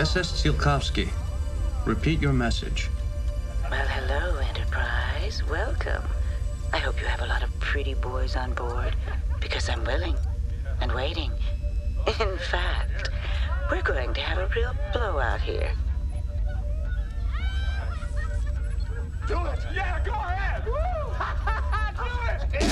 SS Tsiolkovsky, repeat your message. Well, hello, Enterprise. Welcome. I hope you have a lot of pretty boys on board, because I'm willing and waiting. In fact, we're going to have a real blowout here. Do it! Yeah, go ahead! Woo! Do it!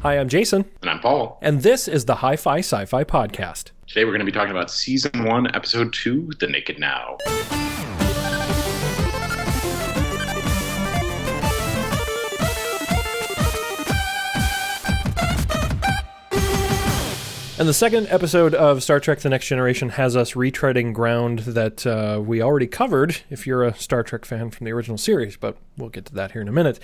Hi, I'm Jason, And I'm Paul. and this is the Hi Fi Sci Fi Podcast. Today we're going to be talking about Season 1, Episode 2, The Naked Now. And the second episode of Star Trek The Next Generation has us retreading ground that uh, we already covered if you're a Star Trek fan from the original series, but we'll get to that here in a minute.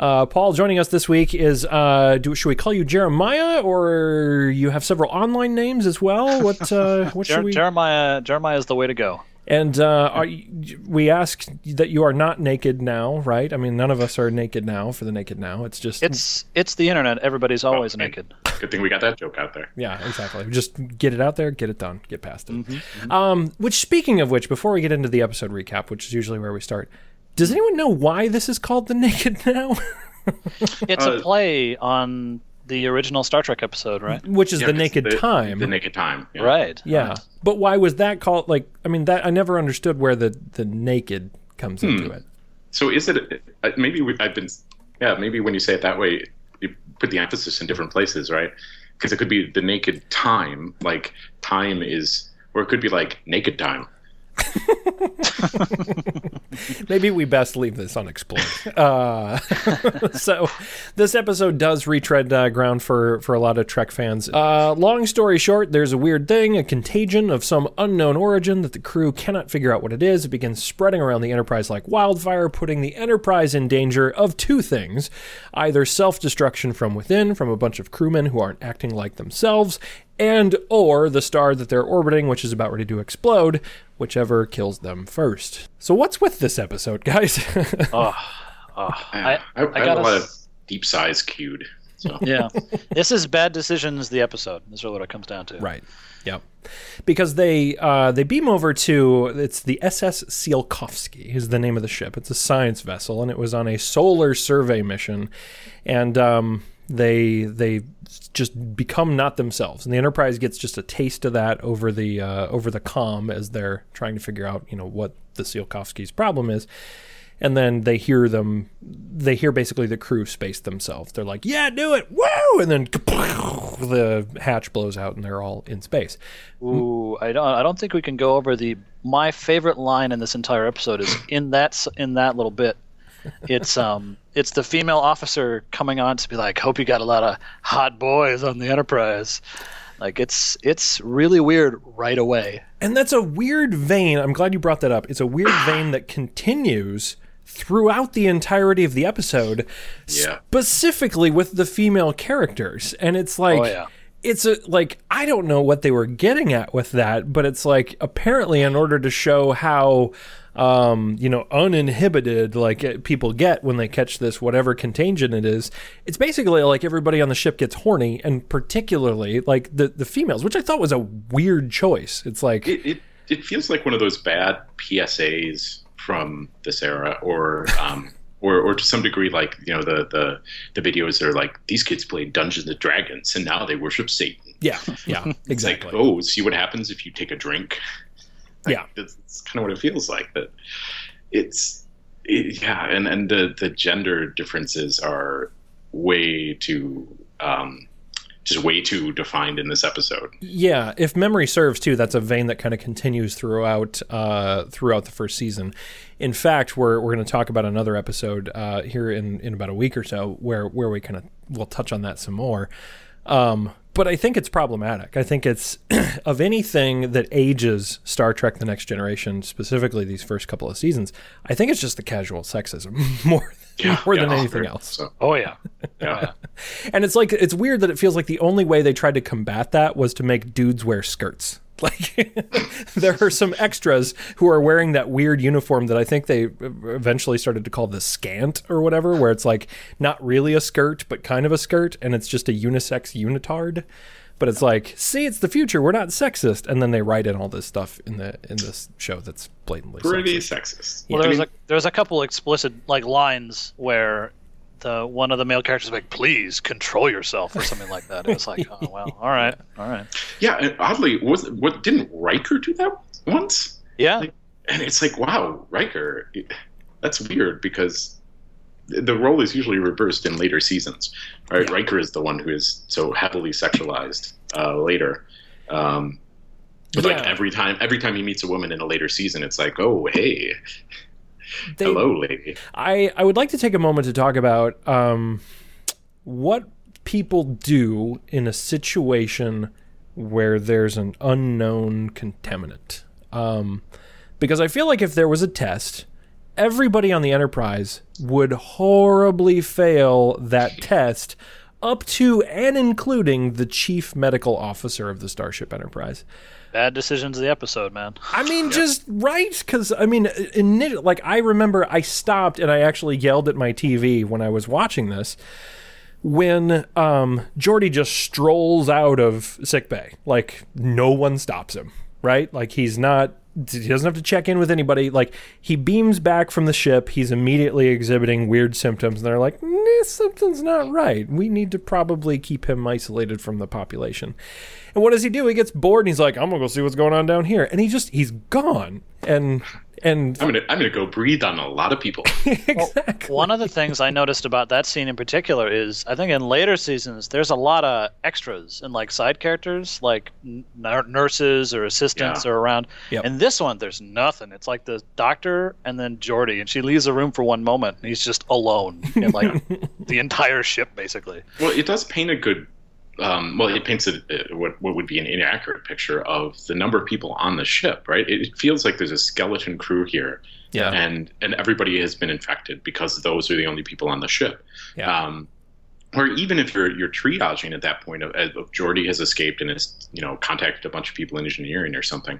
Uh, Paul, joining us this week is, uh, do, should we call you Jeremiah or you have several online names as well? What, uh, what should we? Jeremiah Jeremiah is the way to go. And uh, are you, we ask that you are not naked now, right? I mean, none of us are naked now for the naked now. It's just It's it's the internet. Everybody's always Okay. naked. Good thing we got that joke out there. Yeah, exactly. Just get it out there, get it done, get past it. Um, which, speaking of which, before we get into the episode recap, which is usually where we start, does anyone know why this is called the Naked Now? It's Uh, a play on the original Star Trek episode, right? which is Yeah, the 'cause Naked the, Time, The Naked Time. yeah. Right. yeah. But why was that called? Like, I mean, that I never understood where the the naked comes into it. So is it, uh, maybe we, I've been, yeah, maybe when you say it that way, you put the emphasis in different places, right? Because it could be the naked time, like time is, or it could be like naked time. Maybe we best leave this unexplored. Uh, so, this episode does retread uh, ground for for a lot of Trek fans. Uh, long story short, there's a weird thing, a contagion of some unknown origin that the crew cannot figure out what it is. It begins spreading around the Enterprise like wildfire, putting the Enterprise in danger of two things: either self-destruction from within, from a bunch of crewmen who aren't acting like themselves, and or the star that they're orbiting, which is about ready to explode, whichever kills them first. So what's with this episode, guys? Oh, I, I, I, have gotta a lot of deep sighs cued. So yeah. this is bad decisions. The episode. This is what it comes down to. right. Yep. Because they uh, they beam over to it's the SS Tsiolkovsky is the name of the ship. It's a science vessel, and it was on a solar survey mission, and um, they they just become not themselves, and the Enterprise gets just a taste of that over the uh, over the com as they're trying to figure out you know what the Tsiolkovsky's problem is. and then they hear them they hear basically the crew space themselves they're like yeah do it woo and then the hatch blows out and they're all in space Ooh, I don't. I don't think we can go over the. My favorite line in this entire episode is in that in that little bit. It's um, it's the female officer coming on to be like, "Hope you got a lot of hot boys on the Enterprise." Like it's it's really weird right away. and that's a weird vein i'm glad you brought that up it's a weird vein that continues throughout the entirety of the episode Yeah. specifically with the female characters and it's like Oh, yeah. it's a like I don't know what they were getting at with that, but it's like apparently in order to show how um, you know uninhibited like uh, people get when they catch this whatever contagion it is, it's basically like everybody on the ship gets horny, and particularly like the the females, which I thought was a weird choice. It's like it, it, it feels like one of those bad PSAs from this era, or um, or or to some degree, like you know the the the videos that are like these kids played Dungeons and Dragons and now they worship Satan. yeah, yeah, exactly. like oh, see what happens if you take a drink. Yeah. that's, that's kind of what it feels like. That it's it, yeah, and and the the gender differences are way too. Um, just way too defined in this episode. Yeah, if memory serves too, that's a vein that kind of continues throughout uh, throughout the first season. In fact, we're we're going to talk about another episode uh, here in, in about a week or so where where we kind of will touch on that some more. Um, but I think it's problematic. I think it's of anything that ages Star Trek: The Next Generation, specifically these first couple of seasons. I think it's just the casual sexism more more than anything else. So, Oh yeah. yeah. And it's like it's weird that it feels like the only way they tried to combat that was to make dudes wear skirts. Like there are some extras who are wearing that weird uniform that I think they eventually started to call the skant or whatever, where it's like not really a skirt but kind of a skirt, and it's just a unisex unitard. but it's like, see, it's the future. We're not sexist, and then they write in all this stuff in the in this show that's blatantly Pretty sexist. sexist. Well, I there's mean, a there's a couple explicit like lines where the one of the male characters is like, "Please control yourself" or something like that. It was like, oh well, all right, all right, yeah, and oddly, was what didn't Riker do that once? yeah. Like- And it's like, wow, Riker, that's weird because the role is usually reversed in later seasons. Right? Riker is the one who is so heavily sexualized uh, later. Um, but like every time, every time he meets a woman in a later season, it's like, oh, hey, They- hello, lady. I, I would like to take a moment to talk about um, what people do in a situation where there's an unknown contaminant. Um, because I feel like if there was a test, everybody on the Enterprise would horribly fail that test, up to and including the chief medical officer of the Starship Enterprise. Bad decisions of the episode, man. I mean, just right? Because I mean, ini- like I remember, I stopped and I actually yelled at my TV when I was watching this when um, Geordi just strolls out of sickbay. Like no one stops him, right? Like he's not. He doesn't have to check in with anybody. Like he beams back from the ship. He's immediately exhibiting weird symptoms, and they're like, nah, "Something's not right. We need to probably keep him isolated from the population." And what does he do? He gets bored and he's like, "I'm gonna go see what's going on down here." And he just he's gone. And and I'm gonna, I'm gonna go breathe on a lot of people. exactly. One of the things I noticed about that scene in particular is I think in later seasons there's a lot of extras and like side characters like n- nurses or assistants Yeah. are around. Yep. And this one there's nothing. It's like the doctor and then Geordi and she leaves the room for one moment and he's just alone in like the entire ship basically. Well, it does paint a good. Um, well, it paints a, what what would be an inaccurate picture of the number of people on the ship, right? It, it feels like there's a skeleton crew here, Yeah. and and everybody has been infected because those are the only people on the ship. Yeah. Um, or even if you're you're triaging at that point of, of Geordi has escaped and has you know contacted a bunch of people in engineering or something,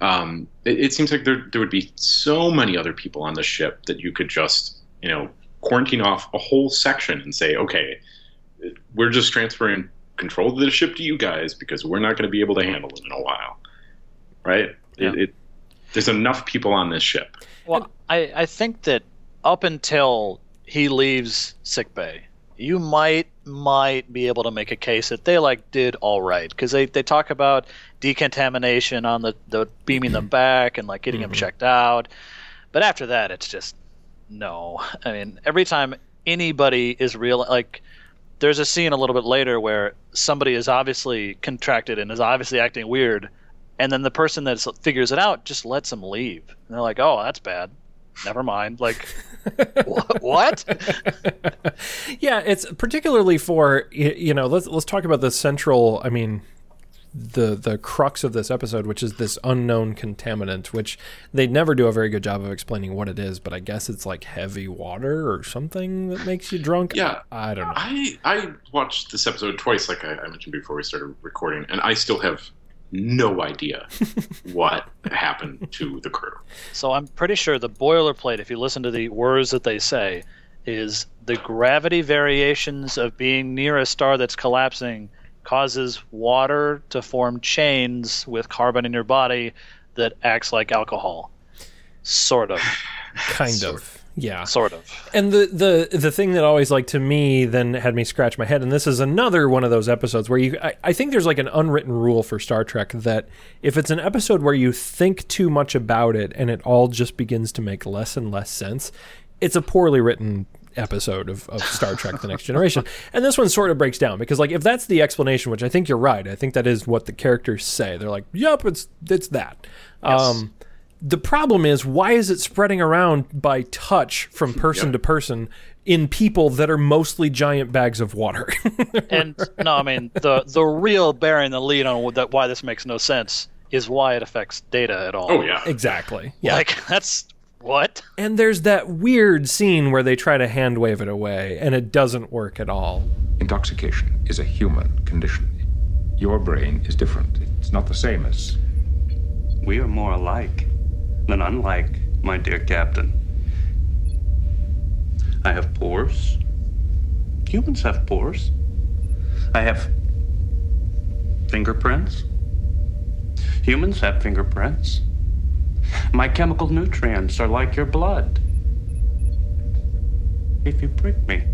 um, it, it seems like there there would be so many other people on the ship that you could just you know quarantine off a whole section and say, okay, we're just transferring control of the ship to you guys because we're not going to be able to handle it in a while, right? Yeah. It, it, there's enough people on this ship. Well, I, I think that up until he leaves sickbay, you might might be able to make a case that they like did all right because they, they talk about decontamination on the, the beaming them mm-hmm. back and like getting them mm-hmm. checked out, but after that it's just no. I mean, every time anybody is real like. There's a scene a little bit later where somebody is obviously contracted and is obviously acting weird, and then the person that figures it out just lets them leave. And they're like, "Oh, that's bad. Never mind." Like, wh- what? yeah, it's particularly for you know. Let's let's talk about the central. I mean, the the crux of this episode, which is this unknown contaminant, which they never do a very good job of explaining what it is. But I guess it's like heavy water or something that makes you drunk. Yeah. I don't know. I I watched this episode twice, like I, I mentioned before we started recording, and I still have no idea what happened to the crew. So I'm pretty sure the boilerplate, if you listen to the words that they say, is the gravity variations of being near a star that's collapsing causes water to form chains with carbon in your body that acts like alcohol. Sort of. kind Sort of. Yeah. Sort of. And the, the the thing that always like to me then had me scratch my head, and this is another one of those episodes where you I, I think there's like an unwritten rule for Star Trek that if it's an episode where you think too much about it and it all just begins to make less and less sense, it's a poorly written episode of, of Star Trek The Next Generation. And this one sort of breaks down because like if that's the explanation, which I think you're right, I think that is what the characters say. They're like, Yep, it's it's that. Um the problem is, why is it spreading around by touch from person Yep. to person in people that are mostly giant bags of water? And no, I mean the the real bearing the lead on that why this makes no sense is why it affects data at all. Oh yeah, exactly. Yeah. Like that's what? and there's that weird scene where they try to hand wave it away, and it doesn't work at all. Intoxication is a human condition. Your brain is different. It's not the same as. We are more alike than unlike, my dear Captain. I have pores. Humans have pores. I have Fingerprints? Humans have fingerprints. My chemical nutrients are like your blood. If you prick me,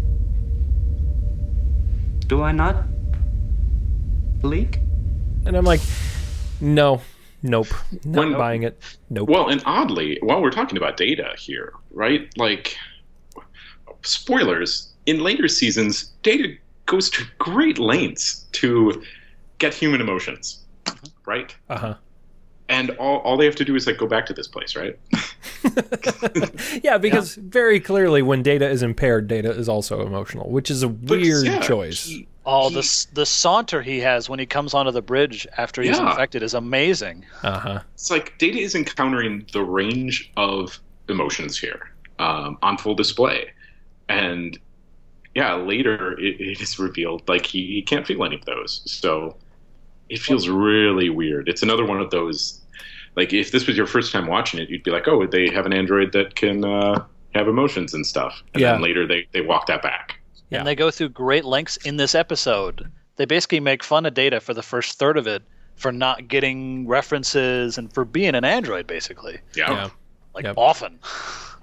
do I not leak? And I'm like, no, nope, not When- buying it. Nope. Well, and oddly, while we're talking about data here, right? Like, spoilers, in later seasons, data goes to great lengths to get human emotions, right? Uh huh. And all, all they have to do is like go back to this place, right? Yeah, because very clearly, when data is impaired, data is also emotional, which is a weird yeah, choice. he- Oh, he- the the saunter he has when he comes onto the bridge after he's Yeah. infected is amazing. Uh huh. it's like data is encountering the range of emotions here um, on full display and yeah later it, it is revealed like he, he can't feel any of those so it feels really weird it's another one of those like if this was your first time watching it you'd be like oh they have an android that can uh, have emotions and stuff and Yeah. then later they, they walk that back Yeah. And they go through great lengths in this episode. They basically make fun of Data for the first third of it for not getting references and for being an android, basically. yeah, Yeah. Like Yep. often.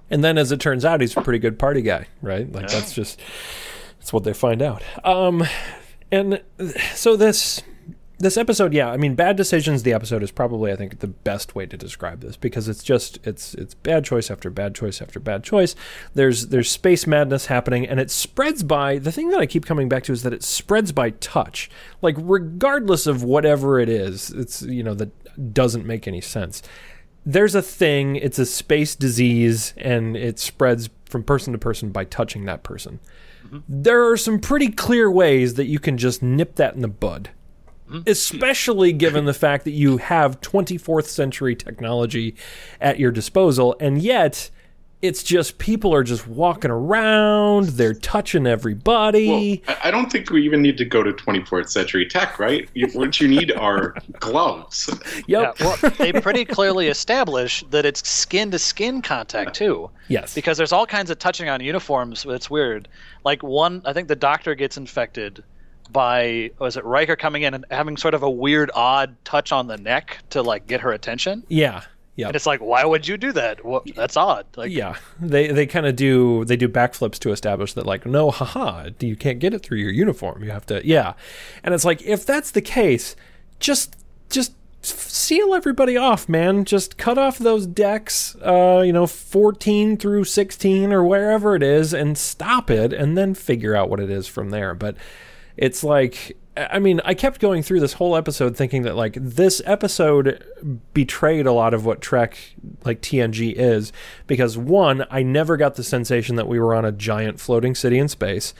And then, as it turns out, he's a pretty good party guy, right? Like that's just that's what they find out. Um, and so this this episode, yeah, I mean, bad decisions. The episode is probably, I think, the best way to describe this because it's just it's it's bad choice after bad choice after bad choice. There's there's space madness happening, and it spreads by. The thing that I keep coming back to is that it spreads by touch. Like regardless of whatever it is, it's you know that doesn't make any sense there's a thing, it's a space disease, and it spreads from person to person by touching that person. Mm-hmm. There are some pretty clear ways that you can just nip that in the bud. Mm-hmm. Especially given the fact that you have 24th century technology at your disposal, and yet it's just people are just walking around, they're touching everybody. Well, I I don't think we even need to go to 24th century tech, right? What you need are gloves. yep. Yeah, well, they pretty clearly establish that it's skin to skin contact too. yes. Because there's all kinds of touching on uniforms. It's weird. Like one, I think the doctor gets infected by was it Riker coming in and having sort of a weird, odd touch on the neck to like get her attention. yeah. Yeah. And it's like, why would you do that? Well, that's odd. Like, Yeah, they they kind of do they do backflips to establish that like no, haha, you can't get it through your uniform. You have to yeah, and it's like if that's the case, just just seal everybody off, man. Just cut off those decks, uh, you know, fourteen through sixteen or wherever it is, and stop it, and then figure out what it is from there. But it's like I mean, I kept going through this whole episode thinking that like this episode betrayed a lot of what Trek like TNG is because one, I never got the sensation that we were on a giant floating city in space.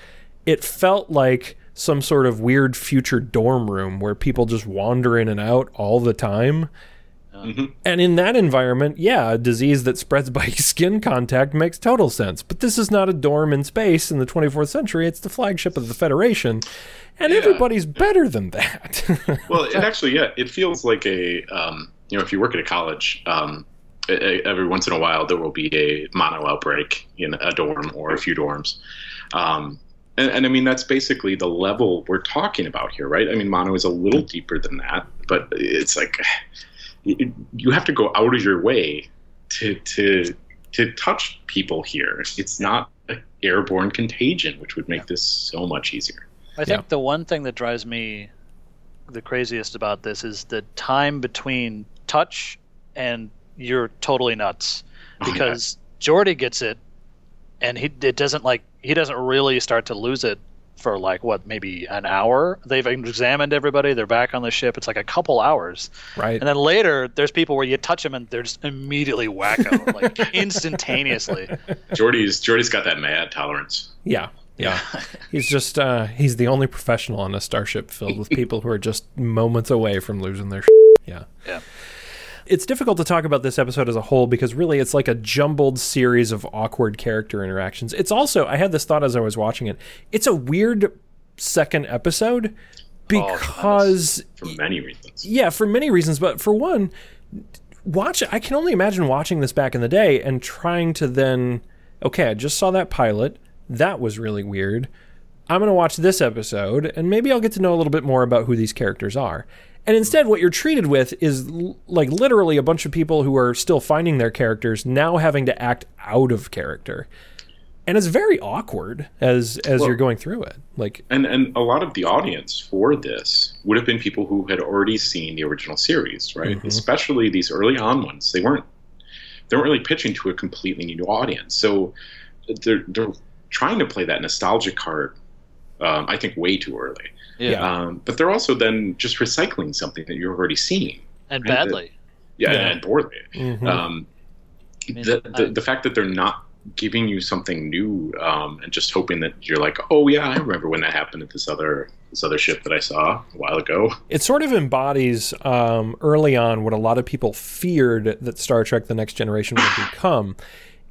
It felt like some sort of weird future dorm room where people just wander in and out all the time. And in that environment, yeah, a disease that spreads by skin contact makes total sense. But this is not a dorm in space in the 24th century. It's the flagship of the Federation. And Yeah. everybody's better than that. Well, it actually, yeah, it feels like a, um, you know, if you work at a college, um, every once in a while there will be a mono outbreak in a dorm or a few dorms. Um, and, and I mean, that's basically the level we're talking about here, right? I mean, mono is a little deeper than that, but it's like you you have to go out of your way to, to, to touch people here. It's not an airborne contagion, which would make this so much easier. I think Yeah. the one thing that drives me the craziest about this is the time between touch and you're totally nuts Oh, yeah. because Geordi gets it and he it doesn't like he doesn't really start to lose it for like what maybe an hour they've examined everybody they're back on the ship it's like a couple hours right? and then later there's people where you touch them and they're just immediately wacko like instantaneously Geordi's Geordi's got that mad tolerance. Yeah. Yeah. he's just uh he's the only professional on a starship filled with people who are just moments away from losing their yeah. Yeah. It's difficult to talk about this episode as a whole because really it's like a jumbled series of awkward character interactions. It's also I had this thought as I was watching it. It's a weird second episode oh, because for many reasons. yeah, for many reasons, but for one, watch I can only imagine watching this back in the day and trying to then okay, I just saw that pilot. That was really weird. I'm going to watch this episode and maybe I'll get to know a little bit more about who these characters are. And instead, what you're treated with is l- like literally a bunch of people who are still finding their characters now having to act out of character. And it's very awkward as as Well- you're going through it. Like, And and a lot of the audience for this would have been people who had already seen the original series, right? Mhm. Especially these early on ones. They weren't they weren't really pitching to a completely new audience. So they're they're trying to play that nostalgic card. Um, I think way too early. Yeah. Um, but they're also then just recycling something that you've already seen. and right, badly. Yeah, Yeah. and poorly. mhm. Um, mean, the, the I- the fact that they're not giving you something new um, and just hoping that you're like, oh yeah, I remember when that happened at this other this other ship that I saw a while ago. it sort of embodies um, early on what a lot of people feared that Star Trek: The Next Generation would become.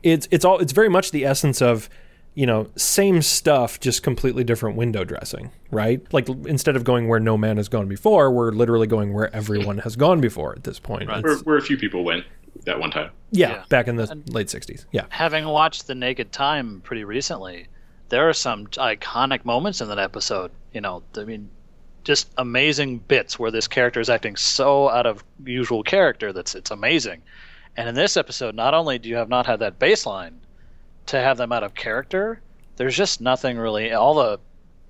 It's it's all it's very much the essence of you know same stuff, just completely different window dressing, right? Like instead of going where no man has gone before, we're literally going where everyone has gone before at this point. Right. It's- Where, where a few people went that one time. yeah, Yeah. back in the late '60s. Yeah, Having watched The Naked Time pretty recently, there are some iconic moments in that episode. You know, I mean, just amazing bits where this character is acting so out of usual character that's it's amazing. And in this episode, not only do you have not had that baseline to have them out of character, there's just nothing really. All the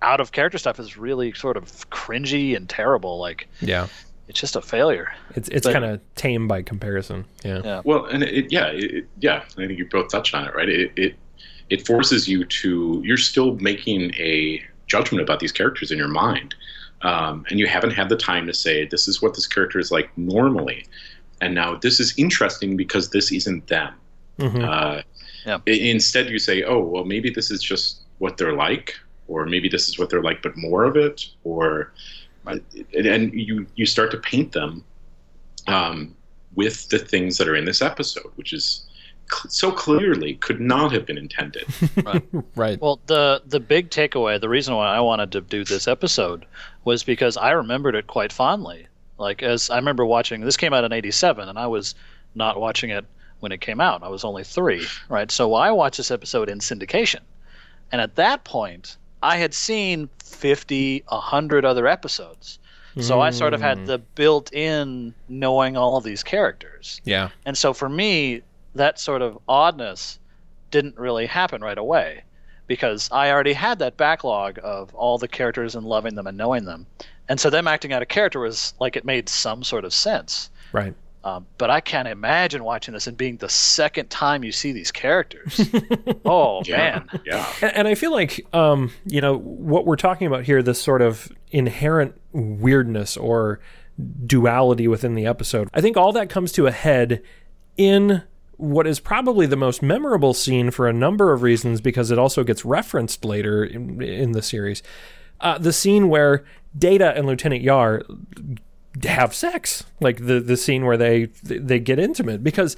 out of character stuff is really sort of cringy and terrible. Like yeah. it's just a failure. It's it's kind of tame by comparison. Yeah. Yeah. Well, and it, yeah, it, it- yeah, I think you both touched on it, right? It, it it forces you to you're still making a judgment about these characters in your mind, um, and you haven't had the time to say this is what this character is like normally, and now this is interesting because this isn't them. Mhm. Uh, Yeah. Instead, you say, "Oh, well, maybe this is just what they're like, or maybe this is what they're like, but more of it." Or, and and you you start to paint them um, with the things that are in this episode, which is cl- so clearly could not have been intended. right. Right. Well, the the big takeaway, the reason why I wanted to do this episode was because I remembered it quite fondly. Like as I remember watching this came out in 87 and I was not watching it when it came out. I was only 3, right? So I watched this episode in syndication. And at that point, I had seen 50, 100 other episodes. So I sort of had hmm. the built-in knowing all of these characters. Yeah. And so for me, that sort of oddness didn't really happen right away because I already had that backlog of all the characters and loving them and knowing them. And so them acting out a character was like it made some sort of sense. Right. Um, but I can't imagine watching this and being the second time you see these characters. oh, Yeah, man. yeah. And, and I feel like, um, you know, what we're talking about here, this sort of inherent weirdness or duality within the episode, I think all that comes to a head in what is probably the most memorable scene for a number of reasons because it also gets referenced later in, in the series. Uh, the scene where Data and Lieutenant Yar have sex, like the the scene where they they get intimate, because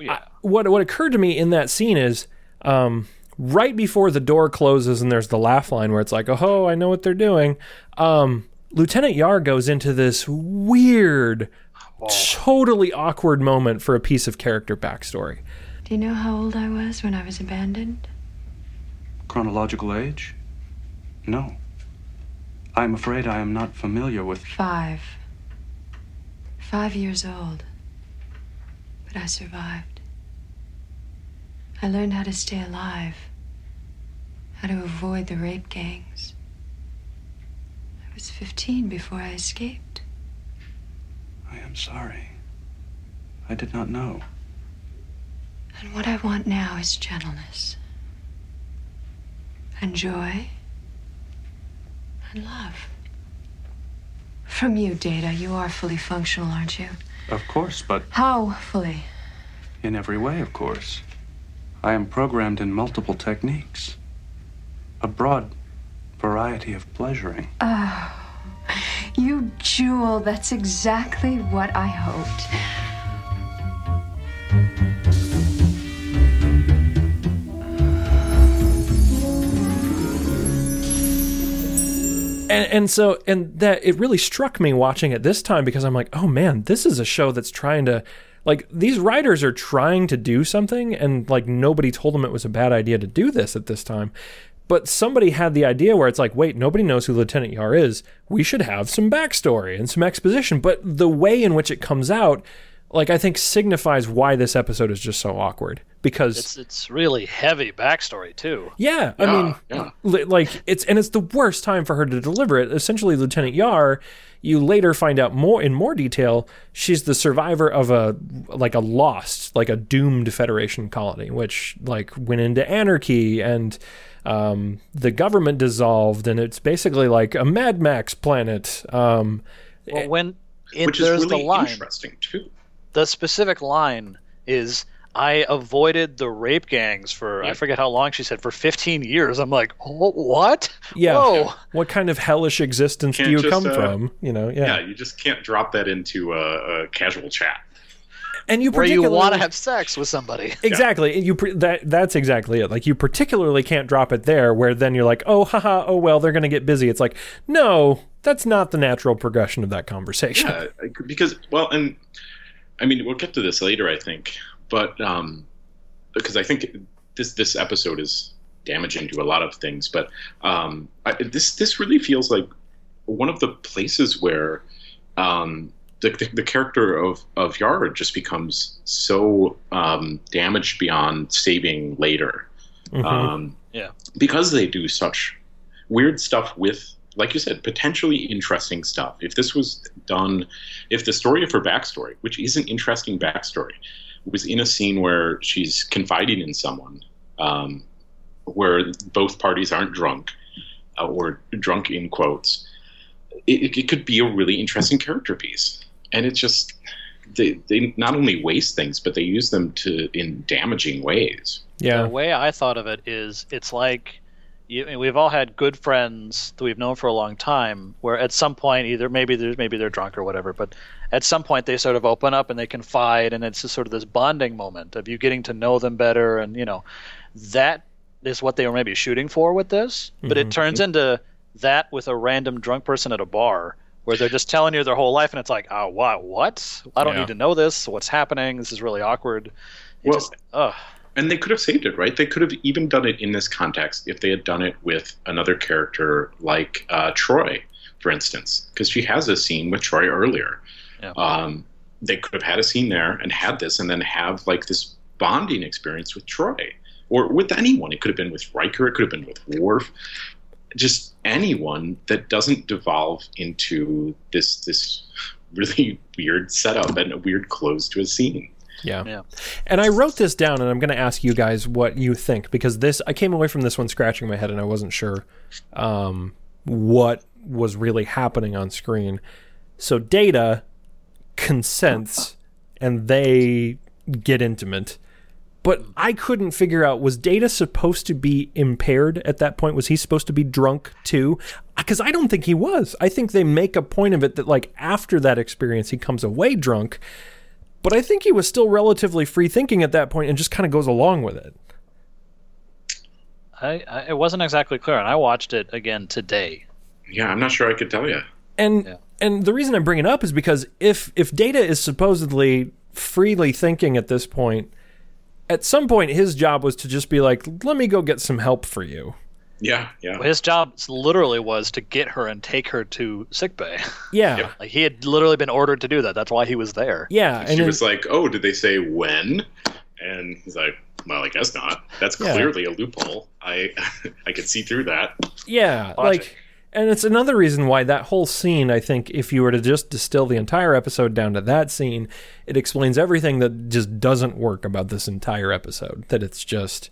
I, what what occurred to me in that scene is um, right before the door closes and there's the laugh line where it's like, oh, I know what they're doing. Um, Lieutenant Yar goes into this weird, totally awkward moment for a piece of character backstory. Do you know how old I was when I was abandoned? Chronological age? No. I'm afraid I am not familiar with. Five. Five years old. But I survived. I learned how to stay alive, how to avoid the rape gangs. I was 15 before I escaped. I am sorry. I did not know. And what I want now is gentleness, and joy, and love. From you, Data, you are fully functional, aren't you? Of course, but How fully? in every way, of course. I am programmed in multiple techniques. A broad variety of pleasuring. Oh, you jewel, that's exactly what I hoped. And and so and that it really struck me watching it this time because I'm like, oh man, this is a show that's trying to like these writers are trying to do something and like nobody told them it was a bad idea to do this at this time. But somebody had the idea where it's like, wait, nobody knows who Lieutenant Yar is. We should have some backstory and some exposition. But the way in which it comes out, like I think signifies why this episode is just so awkward. Because It's it's really heavy backstory too. yeah, I Yeah, mean, yeah. li- like it's and it's the worst time for her to deliver it. Essentially, Lieutenant Yar, you later find out more in more detail. She's the survivor of a like a lost, like a doomed Federation colony, which like went into anarchy and um, the government dissolved, and it's basically like a Mad Max planet. Um, Well, when it, which is really the line, interesting too. the specific line is I avoided the rape gangs for I forget how long she said for 15 years. I'm like, oh, what? yeah, Whoa. what kind of hellish existence do Can't you just, come uh, from? You know, Yeah, yeah, you just can't drop that into a, a casual chat. and you Where you want to particularly- have sex with somebody. Exactly. You that that's exactly it. Like you particularly can't drop it there where then you're like, "Oh, haha, oh well, they're going to get busy." It's like, "No, that's not the natural progression of that conversation." Yeah, because well, and I mean, we'll get to this later, I think, but um, because I think this this episode is damaging to a lot of things, but um, I, this this really feels like one of the places where um, the, the the character of of Yara just becomes so um, damaged beyond saving later. Mhm. Um, Yeah. because they do such weird stuff with like you said potentially interesting stuff if this was done if the story of her backstory which is an interesting backstory was in a scene where she's confiding in someone um, where both parties aren't drunk uh, or drunk in quotes. It, it could be a really interesting character piece. And it's just they, they not only waste things but they use them to in damaging ways. Yeah. The way I thought of it is, it's like you, we've all had good friends that we've known for a long time. Where at some point, either maybe they're maybe they're drunk or whatever, but at some point they sort of open up and they confide, and it's just sort of this bonding moment of you getting to know them better, and you know that is what they were maybe shooting for with this. But it mm-hmm. turns into that with a random drunk person at a bar. Where they're just telling you their whole life, and it's like, ah, oh, wow, what? I don't Yeah. need to know this. What's happening? This is really awkward. It Well- just, ugh. And they could have saved it, right? They could have even done it in this context if they had done it with another character like uh, Troi, for instance, because she has a scene with Troi earlier. Yeah. Um, they could have had a scene there and had this, and then have like this bonding experience with Troi or with anyone. It could have been with Riker. It could have been with Worf. Just anyone that doesn't devolve into this this really weird setup and a weird close to a scene. Yeah. Yeah. And I wrote this down and I'm going to ask you guys what you think because this I came away from this one scratching my head and I wasn't sure um, what was really happening on screen. So Data consents and they get intimate. But I couldn't figure out was Data supposed to be impaired at that point? Was he supposed to be drunk too? Because I don't think he was. I think they make a point of it that like after that experience he comes away drunk. But I think he was still relatively free thinking at that point and just kind of goes along with it. I, I it wasn't exactly clear, and I watched it again today. Yeah, I'm not sure I could tell you. And Yeah. and the reason I bring it up is because if if Data is supposedly freely thinking at this point, at some point his job was to just be like, "Let me go get some help for you." Yeah, yeah. His job literally was to get her and take her to sickbay. Yeah. Yep. like he had literally been ordered to do that. That's why he was there. Yeah, and she it- was like, "Oh, did they say when?" And he's like, "Well, I guess not. That's Yeah. clearly a loophole. I I could see through that." Yeah, Logic. like, and it's another reason why that whole scene. I think if you were to just distill the entire episode down to that scene, it explains everything that just doesn't work about this entire episode. That it's just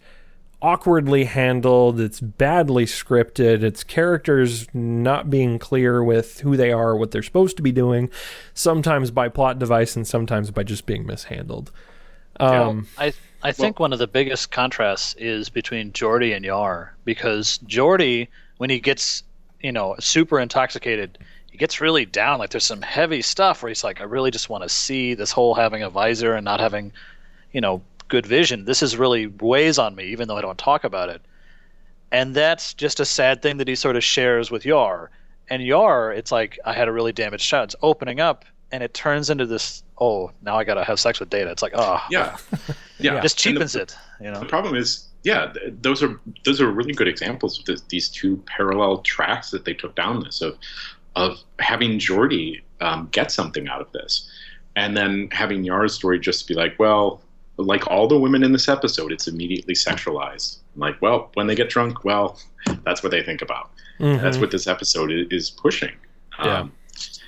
awkwardly handled. It's badly scripted. It's characters not being clear with who they are, what they're supposed to be doing. Sometimes by plot device, and sometimes by just being mishandled. Um, I I think one of the biggest contrasts is between Geordi and Yar because Geordi, when he gets you know super intoxicated, he gets really down. Like there's some heavy stuff where he's like, I really just want to see this whole having a visor and not having, you know, good vision. This is really weighs on me, even though I don't talk about it. And that's just a sad thing that he sort of shares with Yar. And Yar, it's like I had a really damaged shot. It's opening up, and it turns into this. Oh, now I gotta have sex with Data. It's like, oh, Yeah, Yeah, just and the- cheapens it. You know. The problem is, yeah, th- those are those are really good examples of this, these two parallel tracks that they took down this of of having Geordi um, get something out of this, and then having Yar's story just be like, well, like all the women in this episode, it's immediately sexualized. Like, well, when they get drunk, well, that's what they think about. That's what this episode is pushing. Yeah. Um,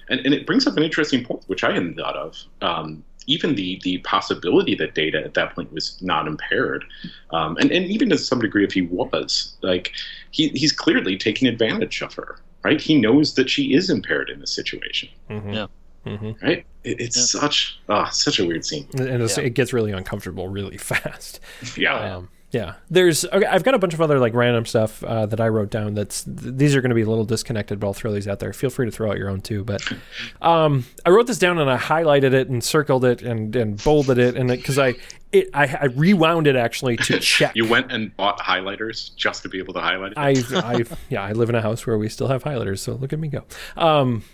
and, and it brings up an interesting point, which I hadn't thought of. Um, even the the possibility that Data at that point was not impaired, um, and and even to some degree, if he was, like he he's clearly taking advantage of her, right? He knows that she is impaired in this situation, Yeah. Right? It, it's such ah such a weird scene. and it's, Yeah. it gets really uncomfortable really fast. Yeah, Um, yeah, there's. Okay, I've got a bunch of other like random stuff uh, that I wrote down. That's th- these are going to be a little disconnected, but I'll throw these out there. Feel free to throw out your own too. But um, I wrote this down and I highlighted it and circled it and and bolded it and because I it I, I rewound it actually to check. you went and bought highlighters just to be able to highlight it. I've, I've, yeah, I live in a house where we still have highlighters, so look at me go. Um,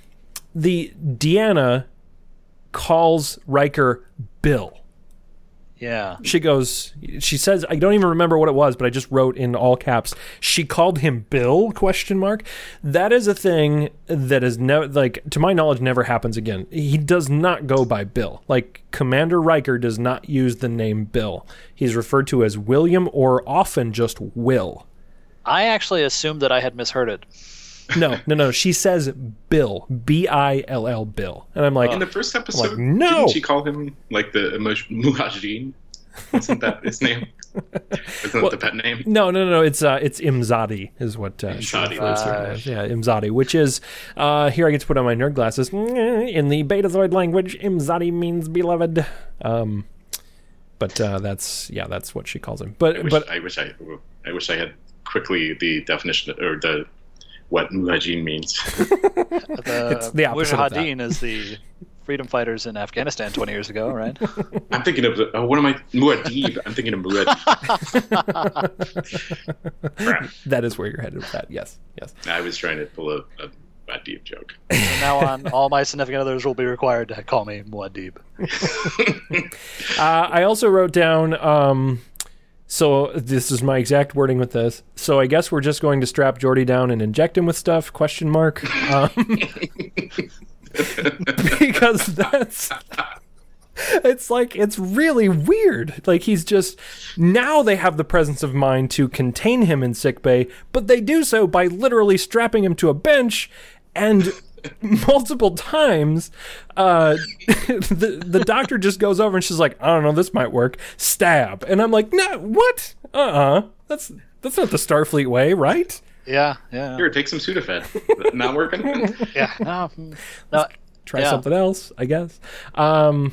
the Deanna calls Riker Bill. Yeah. She goes, she says, I don't even remember what it was, but I just wrote in all caps. She called him Bill? Question mark. That is a thing that is never, like, to my knowledge, never happens again. He does not go by Bill. Like, Commander Riker does not use the name Bill. He's referred to as William or often just Will. I actually assumed that I had misheard it. No, no, no. She says Bill, B I L L, Bill, and I'm like, in the first episode, like, no. didn't she call him like the emo- Muhajin? Wasn't that his name? Isn't that the pet name? no, no, no, no. It's uh, it's Imzadi is what uh, Imzadi, refers to him right. as. Yeah, Imzadi, which is uh, here I get to put on my nerd glasses. In the Betazoid language, Imzadi means beloved. Um, but uh, that's yeah, that's what she calls him. But I wish, but I wish I, I wish I had quickly the definition or the what Muhajin means. The, It's the opposite of that. Mujahideen is the freedom fighters in Afghanistan 20 years ago, right? I'm thinking of oh, what am I? Muad'Dib. I'm thinking of Muad'Dib. That is where you're headed with that. Yes, yes. I was trying to pull a, a Muad'Dib joke. From now on, all my significant others will be required to call me Muad'Dib. Uh, I also wrote down. Um, so this is my exact wording with this. So I guess we're just going to strap Geordi down and inject him with stuff? Question mark. Um, because that's. It's like it's really weird. Like he's just now they have the presence of mind to contain him in sickbay, but they do so by literally strapping him to a bench and multiple times uh the the doctor just goes over and she's like i don't know this might work stab and i'm like no what uh-uh that's that's not the starfleet way right Yeah, yeah. Here, take some Sudafed. Not working. Yeah. No, no, try Yeah. something else i guess um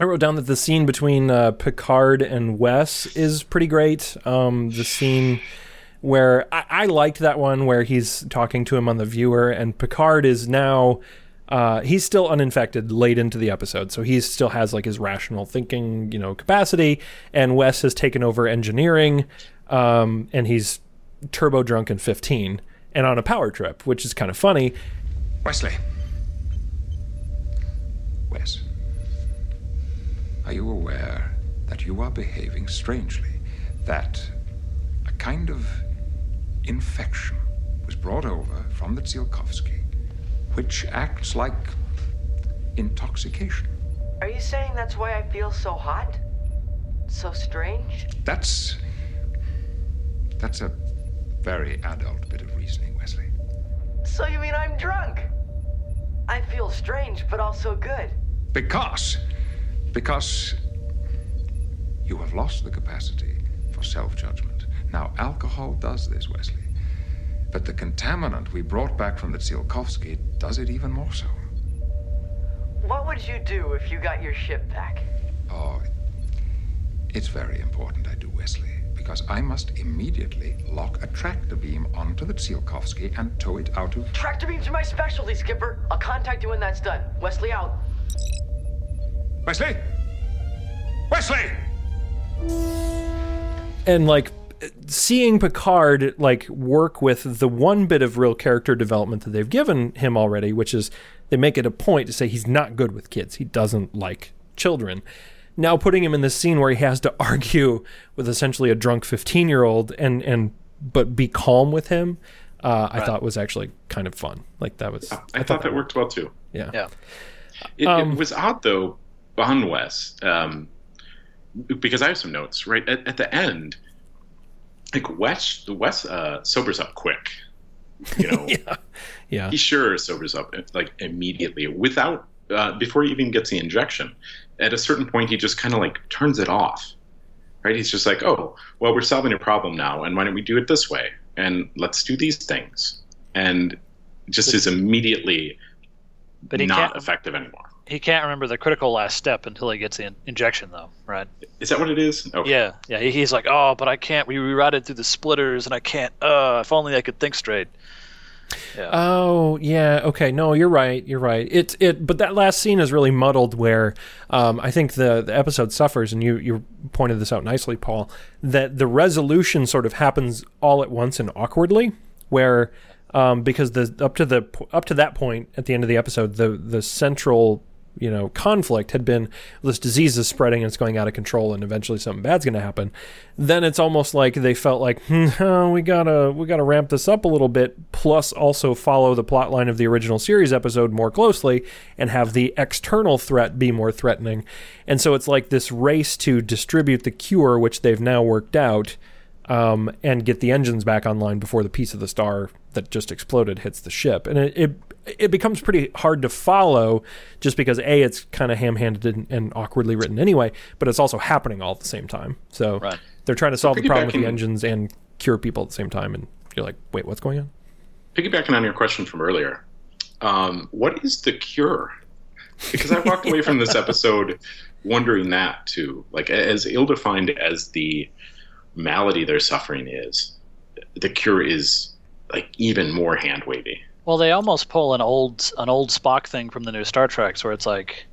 I wrote down that the scene between uh, Picard and Wes is pretty great. Um, the scene where I, I liked that one where he's talking to him on the viewer, and Picard is now uh, he's still uninfected late into the episode, so he still has like his rational thinking, you know, capacity. And Wes has taken over engineering, um, and he's turbo drunk and 15 and on a power trip, which is kind of funny. Wesley. Wes. Are you aware that you are behaving strangely? That a kind of infection was brought over from the Tsiolkovsky, which acts like intoxication. Are you saying that's why I feel so hot? So strange? That's. That's a very adult bit of reasoning, Wesley. So you mean I'm drunk? I feel strange, but also good. Because. Because. You have lost the capacity for self judgment. Now, alcohol does this, Wesley. But the contaminant we brought back from the Tsiolkovsky does it even more so. What would you do if you got your ship back? Oh, it's very important I do, Wesley, because I must immediately lock a tractor beam onto the Tsiolkovsky and tow it out of. Tractor beams are my specialty, Skipper. I'll contact you when that's done. Wesley out. Wesley! Wesley! and like seeing Picard like work with the one bit of real character development that they've given him already, which is they make it a point to say he's not good with kids. He doesn't like children. now putting him in this scene where he has to argue with essentially a drunk 15 year old and and but be calm with him uh, I thought was actually kind of fun. Like that was. I, thought that worked well too. Yeah. Yeah. It, Um, it was odd though on Wes, um, because I have some notes right at, at the end. Like Wes, the Wes uh, sobers up quick. You know, yeah. Yeah. he sure sobers up like immediately without uh, before he even gets the injection. At a certain point, he just kind of like turns it off. Right? He's just like, oh, well, we're solving a problem now, and why don't we do it this way? And let's do these things. And just is immediately But not can't- effective anymore. He can't remember the critical last step until he gets the in- injection, though, right? Is that what it is? Okay. Yeah, yeah. He, he's like, oh, but I can't. We rerouted through the splitters, and I can't. Uh, if only I could think straight. Yeah. Oh yeah, okay. No, you're right. You're right. It it but that last scene is really muddled where um, I think the the episode suffers, and you you pointed this out nicely, Paul. That the resolution sort of happens all at once and awkwardly, where um, because the up to the up to that point at the end of the episode, the the central you know conflict had been this disease is spreading and it's going out of control and eventually something bad's going to happen then it's almost like they felt like hmm, we gotta we gotta ramp this up a little bit plus also follow the plot line of the original series episode more closely and have the external threat be more threatening and so it's like this race to distribute the cure which they've now worked out um, and get the engines back online before the piece of the star that just exploded hits the ship. And it it, it becomes pretty hard to follow just because a it's kind of ham-handed and, and awkwardly written anyway, but it's also happening all at the same time. So Right. they're trying to solve the problem with the engines and cure people at the same time, and you're like, wait, what's going on? Piggybacking on your question from earlier, um, what is the cure? Because I walked away from this episode wondering that too. Like as ill-defined as the malady they're suffering is, the cure is like even more hand wavy. Well, they almost pull an old an old Spock thing from the new Star Treks, where it's like,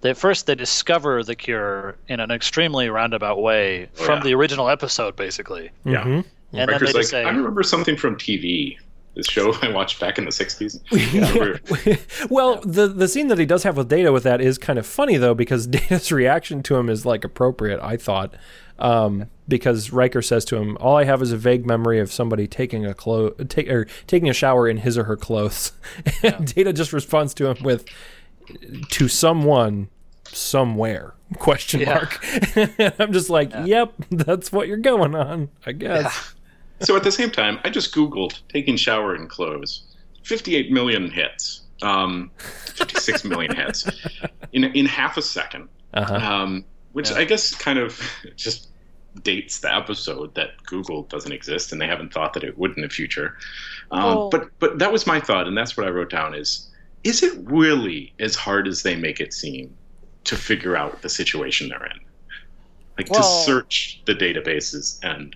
they first they discover the cure in an extremely roundabout way Oh, from yeah. the original episode, basically. Yeah. Mhm. And then they like, just say, I remember something from TV. This show I watched back in the '60s. well, the the scene that he does have with Data with that is kind of funny though because Data's reaction to him is like appropriate. I thought um, because Riker says to him, "All I have is a vague memory of somebody taking a clo- take or taking a shower in his or her clothes." and Data just responds to him with, "To someone, somewhere?" Question Yeah. mark. and I'm just like, "Yep, that's what you're going on, I guess." so at the same time, I just Googled taking shower in clothes. 58 million hits. Um, 56 million hits in in half a second. Uh-huh. Um, which I guess kind of just dates the episode that Google doesn't exist and they haven't thought that it would in the future. Um, Well- but but that was my thought, and that's what I wrote down: is is it really as hard as they make it seem to figure out the situation they're in? Like to search the databases and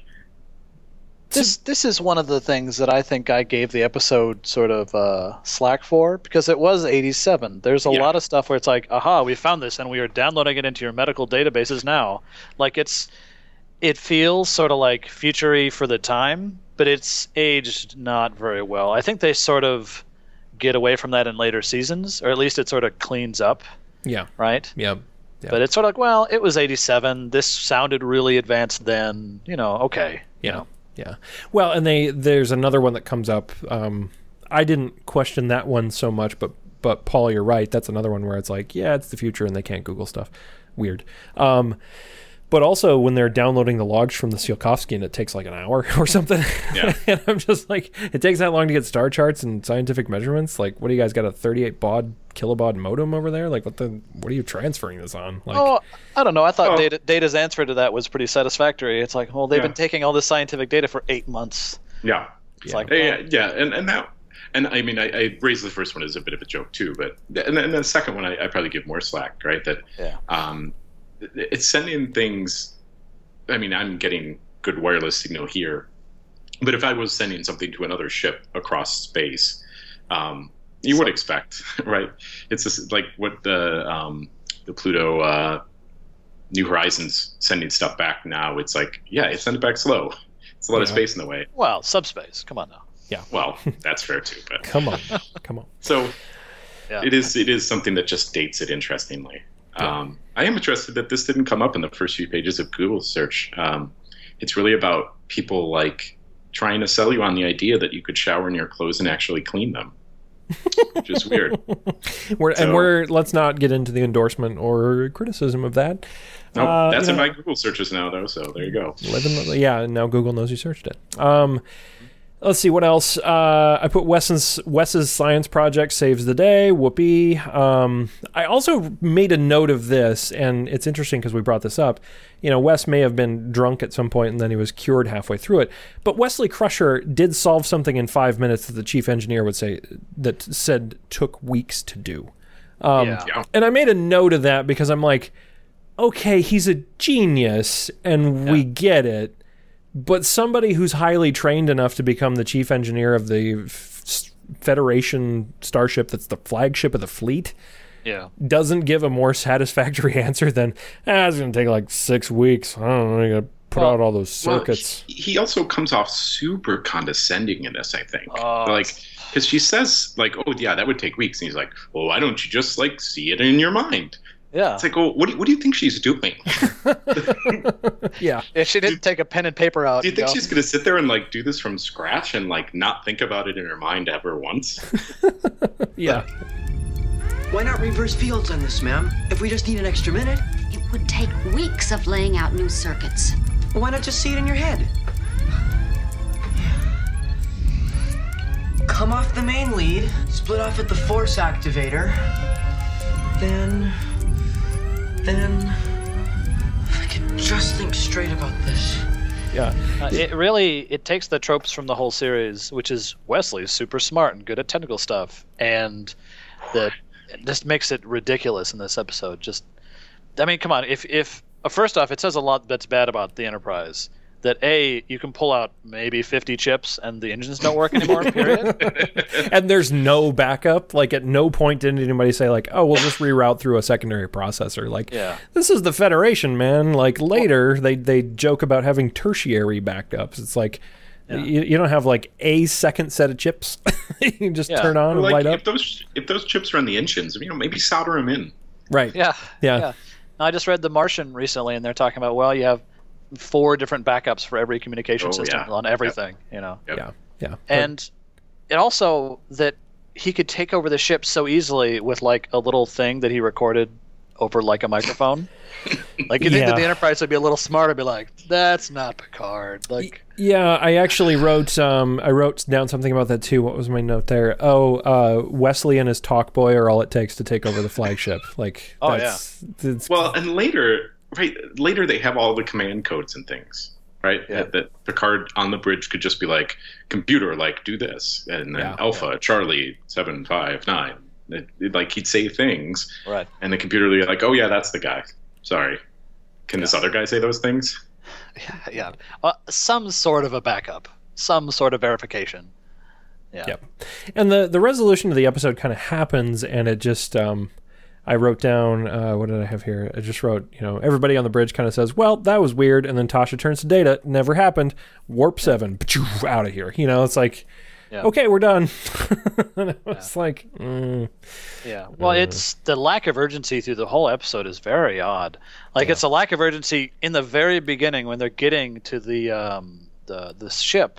this this is one of the things that I think I gave the episode sort of uh, slack for because it was 87. There's a Yeah. lot of stuff where it's like, aha, we found this and we are downloading it into your medical databases now. Like it's it feels sort of like futury for the time, but it's aged not very well. I think they sort of get away from that in later seasons, or at least it sort of cleans up, Yeah. right? Yeah. Yeah. But it's sort of like, well, it was 87. This sounded really advanced then. You know, okay. You Yeah. know. Yeah. Well, and they there's another one that comes up. Um, I didn't question that one so much, but but Paul, you're right. That's another one where it's like, yeah, it's the future, and they can't Google stuff. Weird. Um, but also when they're downloading the logs from the Tsiolkovsky and it takes like an hour or something. Yeah. and I'm just like, it takes that long to get star charts and scientific measurements. Like, what do you guys got a 38 baud kilobaud modem over there? Like, what the what are you transferring this on? Like, oh, I don't know. I thought Oh. data, Data's answer to that was pretty satisfactory. It's like, well, they've Yeah. been taking all this scientific data for eight months. yeah, It's Yeah. like, yeah, yeah, and and that. And I mean, I, I raised the first one as a bit of a joke too, but and then, and then the second one, I, I probably give more slack, right? That Yeah. um, it's sending things. I mean, I'm getting good wireless signal here, but if I was sending something to another ship across space, um, you would expect, right? It's just like what the um, the Pluto uh, New Horizons sending stuff back now. It's like, yeah, it sent it back slow. It's a lot of space in the way. well, subspace. Come on now. Yeah. Well, that's fair too, but come on, come on. so Yeah. it is it is something that just dates it interestingly. Um, I am interested that this didn't come up in the first few pages of Google search. Um, it's really about people like trying to sell you on the idea that you could shower in your clothes and actually clean them, which is weird. We're, So- and we're let's not get into the endorsement or criticism of that. No, Uh, that's in know, my Google searches now, though. So there you go. Yeah, now Google knows you searched it. Um, let's see what else. Uh, I put Wes's Wes's science project saves the day. Whoopee. Um, I also made a note of this, and it's interesting because we brought this up. You know, Wes may have been drunk at some point, and then he was cured halfway through it. But Wesley Crusher did solve something in five minutes that the chief engineer would say that said took weeks to do. Um, Yeah. Yeah. And I made a note of that because I'm like, okay, he's a genius and we get it. But somebody who's highly trained enough to become the chief engineer of the f- Federation starship that's the flagship of the fleet Yeah. doesn't give a more satisfactory answer than, ah, it's going to take like six weeks. I don't know. You got to put Well- out all those circuits. he, he also comes off super condescending in this. I think, Oh, like, because she says, like, "Oh yeah, that would take weeks," and he's like, "Well, why don't you just like see it in your mind?" Yeah. It's like, "Oh, what do you, what do you think she's doing? yeah. If she didn't take a pen and paper out, Do you think go, she's gonna sit there and like do this from scratch and like not think about it in her mind ever once?" Yeah. Why not reverse fields on this, ma'am? If we just need an extra minute, It would take weeks of laying out new circuits. why not just see it in your head? Come off the main lead, split off at the force activator. Then. Then. I could just think straight about this. Yeah. Uh, it really it takes the tropes from the whole series, which is Wesley's super smart and good at technical stuff, and the just makes it ridiculous in this episode. Just, I mean, come on. If if uh, first off, it says a lot that's bad about the Enterprise. That a you can pull out maybe fifty chips and the engines don't work anymore. Period. and there's no backup. Like at no point did anybody say like, "Oh, we'll just reroute through a secondary processor." Like, Yeah. this is the Federation, man. Like later, they they joke about having tertiary backups. It's like you, you don't have like a second set of chips. you can just Yeah. turn on Or, and like light if up. those if those chips are on the engines, you know, maybe solder them in. Right. Yeah. Yeah. I just read The Martian recently, and they're talking about well, you have four different backups for every communication Oh, system yeah. on everything. You know. Yep. Yeah. Yeah. and it also that he could take over the ship so easily with like a little thing that he recorded over like a microphone. like you think that the Enterprise would be a little smarter, be like, "That's not Picard." Like, Yeah, I actually wrote um I wrote down something about that too. What was my note there? Oh, uh Wesley and his talk boy are all it takes to take over the flagship. Like Oh, that's, that's Well, and later, right? Later, they have all the command codes and things, right? Yeah. That, that Picard on the bridge could just be like, "Computer, like do this," and then Yeah. Alpha, Charlie, seven five nine. It, it- like he'd say things, right? and the computer would be like, "Oh yeah, that's the guy." Sorry. Can this other guy say those things? Yeah, uh, some sort of a backup, some sort of verification. Yeah. Yep. And the the resolution of the episode kind of happens, and it just um, I wrote down uh, what did I have here? I just wrote you know everybody on the bridge kind of says, well, that was weird, and then Tasha turns to Data, never happened. Warp seven, out of here. You know, it's like. Yeah. Okay, we're done. it's it was like, mm, Yeah. Well, it's the lack of urgency through the whole episode is very odd. Like it's a lack of urgency in the very beginning when they're getting to the um the the ship,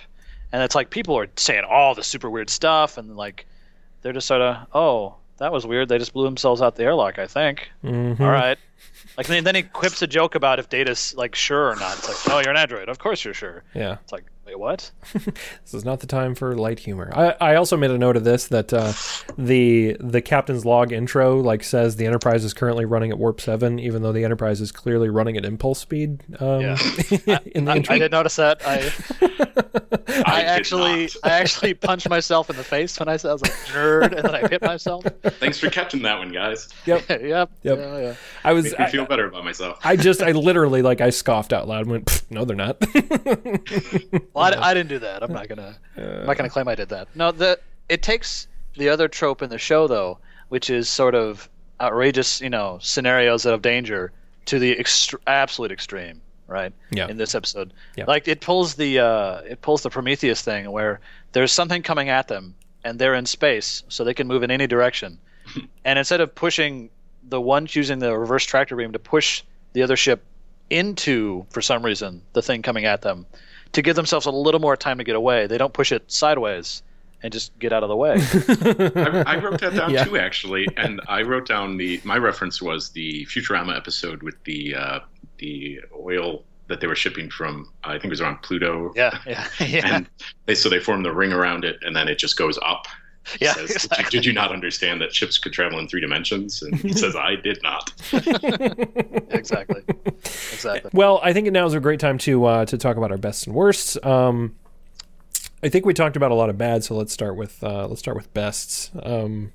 and it's like people are saying all the super weird stuff, and like they're just sort of oh that was weird. They just blew themselves out the airlock. I think. mhm. All right. Like then, then he quips a joke about if Data's like sure or not. It's like, oh, you're an android. Of course you're sure. Yeah. It's like, wait, what? This is not the time for light humor. I, I also made a note of this that uh, the the captain's log intro like says the Enterprise is currently running at warp seven, even though the Enterprise is clearly running at impulse speed. Um, Yeah. in the I, intro. I did notice that. I I, did actually. I actually punched myself in the face when I said I was like nerd, and then I hit myself. Thanks for catching that one, guys. Yep. yep. Yep. Yeah, yeah. I was. Makes me I, feel better about myself. I just, I literally, like, I scoffed out loud and went, "No, they're not." Well, I, I didn't do that. I'm not gonna. I'm not gonna claim I did that. No, the it takes the other trope in the show though, which is sort of outrageous, you know, scenarios of danger to the ext- absolute extreme, right? Yeah. In this episode, Yeah. like it pulls the uh, it pulls the Prometheus thing where there's something coming at them and they're in space, so they can move in any direction, and instead of pushing the ones using the reverse tractor beam to push the other ship into, for some reason, the thing coming at them, to give themselves a little more time to get away. They don't push it sideways and just get out of the way. I, I wrote that down Yeah. too, actually, and I wrote down the my reference was the Futurama episode with the uh, the oil that they were shipping from. I think it was around Pluto. Yeah, yeah, yeah. And they so they form the ring around it, and then it just goes up. He Yeah, says, did, you, did you not understand that ships could travel in three dimensions? And he says, I did not. exactly. Exactly. Well, I think now is a great time to uh, to talk about our bests and worsts. Um, I think we talked about a lot of bad, so let's start with uh, let's start with bests. Um,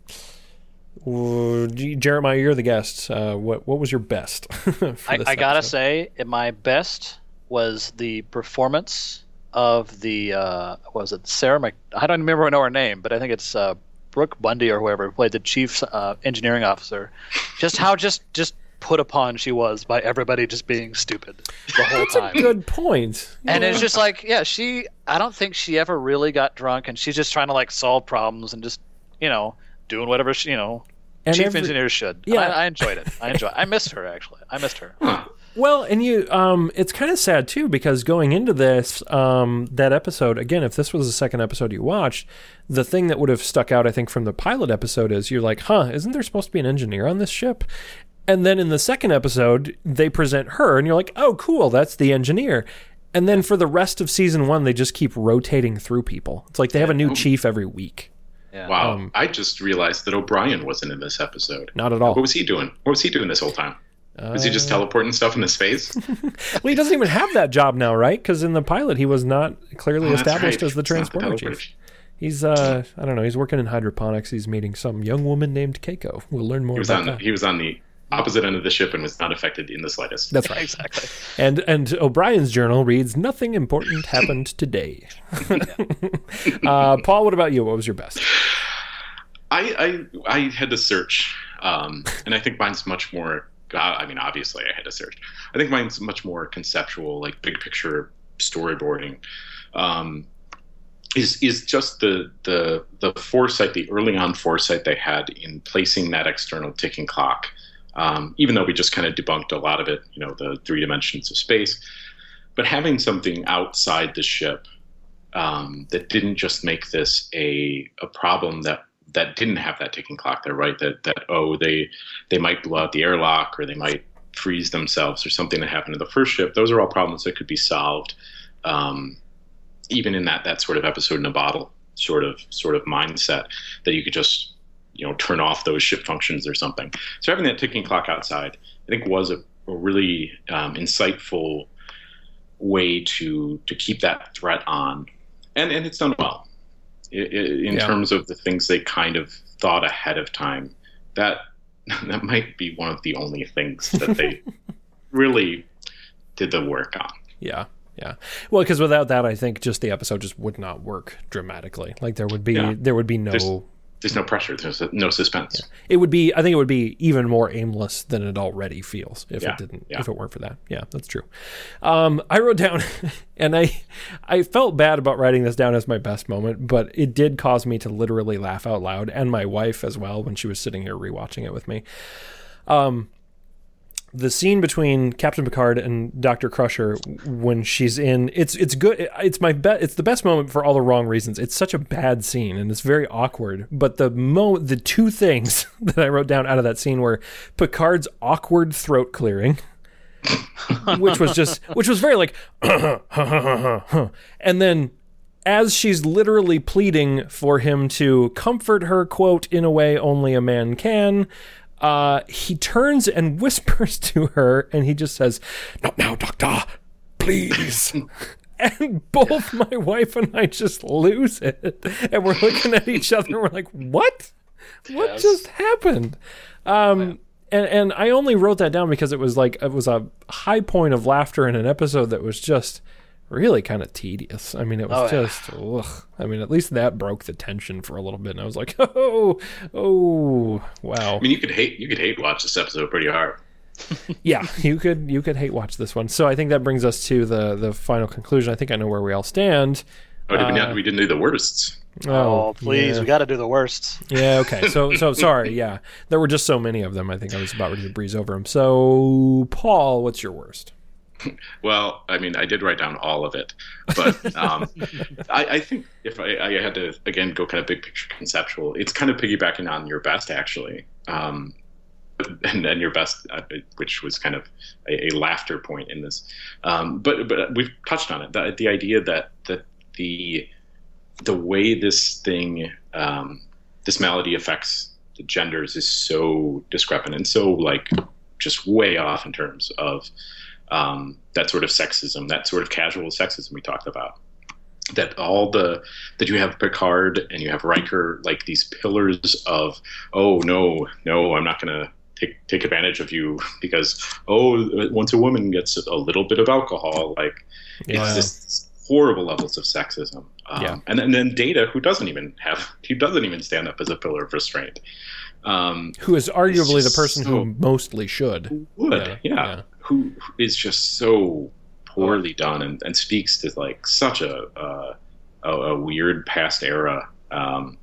Jeremiah, you're the guest. Uh, what what was your best? I, I gotta say, my best was the performance of the uh, what was it Sarah Mc? I don't remember know her name, but I think it's uh, Brooke Bundy or whoever who played the chief uh, engineering officer. Just how just just put upon she was by everybody just being stupid the whole That's a good point. And it's just like, yeah, she. I don't think she ever really got drunk, and she's just trying to like solve problems and just, you know, doing whatever she, you know, And chief every- engineers should. Yeah. I, I enjoyed it. I enjoyed. I missed her actually. I missed her. Well, and you, um, it's kind of sad too because going into this, um, that episode again, if this was the second episode you watched, the thing that would have stuck out, I think, from the pilot episode is you're like, huh, isn't there supposed to be an engineer on this ship? And then in the second episode, they present her, and you're like, oh, cool, that's the engineer. And then for the rest of season one, they just keep rotating through people. It's like they have a new chief every week. Wow. Um, I just realized that O'Brien wasn't in this episode. Not at all. What was he doing? What was he doing this whole time? Was he just Uh, teleporting stuff in his face? Well, he doesn't even have that job now, right? Because in the pilot, he was not clearly Oh, established right. as the It's not the transporter chief. He's, uh, I don't know, he's working in hydroponics. He's meeting some young woman named Keiko. We'll learn more He was about on that. he was on the opposite end of the ship and was not affected in the slightest. That's right. exactly. And and O'Brien's journal reads, "Nothing important happened today." uh, Paul, what about you? What was your best? I I, I had to search, um, and I think mine's much more. I mean, obviously, I had to search. I think mine's much more conceptual, like big picture storyboarding. Um, is is just the the the foresight, the early on foresight they had in placing that external ticking clock. Um, even though we just kind of debunked a lot of it, you know, the three dimensions of space, but having something outside the ship um, that didn't just make this a a problem that that didn't have that ticking clock there, right? That that oh they they might blow out the airlock or they might freeze themselves or something that happened to the first ship. Those are all problems that could be solved, um, even in that that sort of episode in a bottle sort of sort of mindset that you could just you know turn off those ship functions or something. So having that ticking clock outside, I think, was a, a really um, insightful way to to keep that threat on, and and it's done well in Yeah. terms of the things they kind of thought ahead of time. That that might be one of the only things that they really did the work on. Yeah, yeah. Well, because without that, I think just the episode just would not work dramatically. Like there would be Yeah. there would be no. There's, there's no pressure. There's no suspense. it would be. I think it would be even more aimless than it already feels if Yeah, it didn't. yeah. If it weren't for that. Yeah, that's true. Um, I wrote down, and I, I felt bad about writing this down as my best moment, but it did cause me to literally laugh out loud, and my wife as well when she was sitting here rewatching it with me. Um, the scene between Captain Picard and Doctor Crusher when she's in it's it's good it's my bet it's the best moment for all the wrong reasons. It's such a bad scene and it's very awkward. But the mo the two things that I wrote down out of that scene were Picard's awkward throat clearing, which was just which was very like and then as she's literally pleading for him to comfort her, quote, in a way only a man can, uh, he turns and whispers to her and he just says, Not now, Doctor, please. and both my wife and I just lose it. And we're looking at each other and we're like, What? What just happened? Um, and, and I only wrote that down because it was like it was a high point of laughter in an episode that was just really kind of tedious. I mean, it was Oh, yeah. just ugh. I mean, at least that broke the tension for a little bit. And I was like, oh, oh, wow. I mean, you could hate you could hate watch this episode pretty hard. yeah, you could you could hate watch this one. So I think that brings us to the the final conclusion. I think I know where we all stand. Oh, did we, Uh, not, we didn't do the worsts. Oh, please, yeah. we got to do the worst. Yeah, okay. So, so sorry. Yeah, there were just so many of them. I think I was about ready to breeze over them. So, Paul, what's your worst? Well, I mean, I did write down all of it, but um, I, I think if I, I had to again go kind of big picture conceptual, it's kind of piggybacking on your best actually, um, and then your best, uh, which was kind of a, a laughter point in this. Um, but but we've touched on it. The, the idea that that the the way this thing um, this malady affects the genders is so discrepant and so like just way off in terms of um, that sort of sexism, that sort of casual sexism we talked about. That all the that you have Picard and you have Riker like these pillars of oh no no I'm not gonna take take advantage of you because oh once a woman gets a little bit of alcohol like Yeah. it's just horrible levels of sexism. Um, Yeah. and, then then Data who doesn't even have he doesn't even stand up as a pillar of restraint. Um, Who is arguably the person so- who mostly should. would, yeah, Who, who is just so poorly done and, and speaks to like such a uh, a, a weird past era. Um,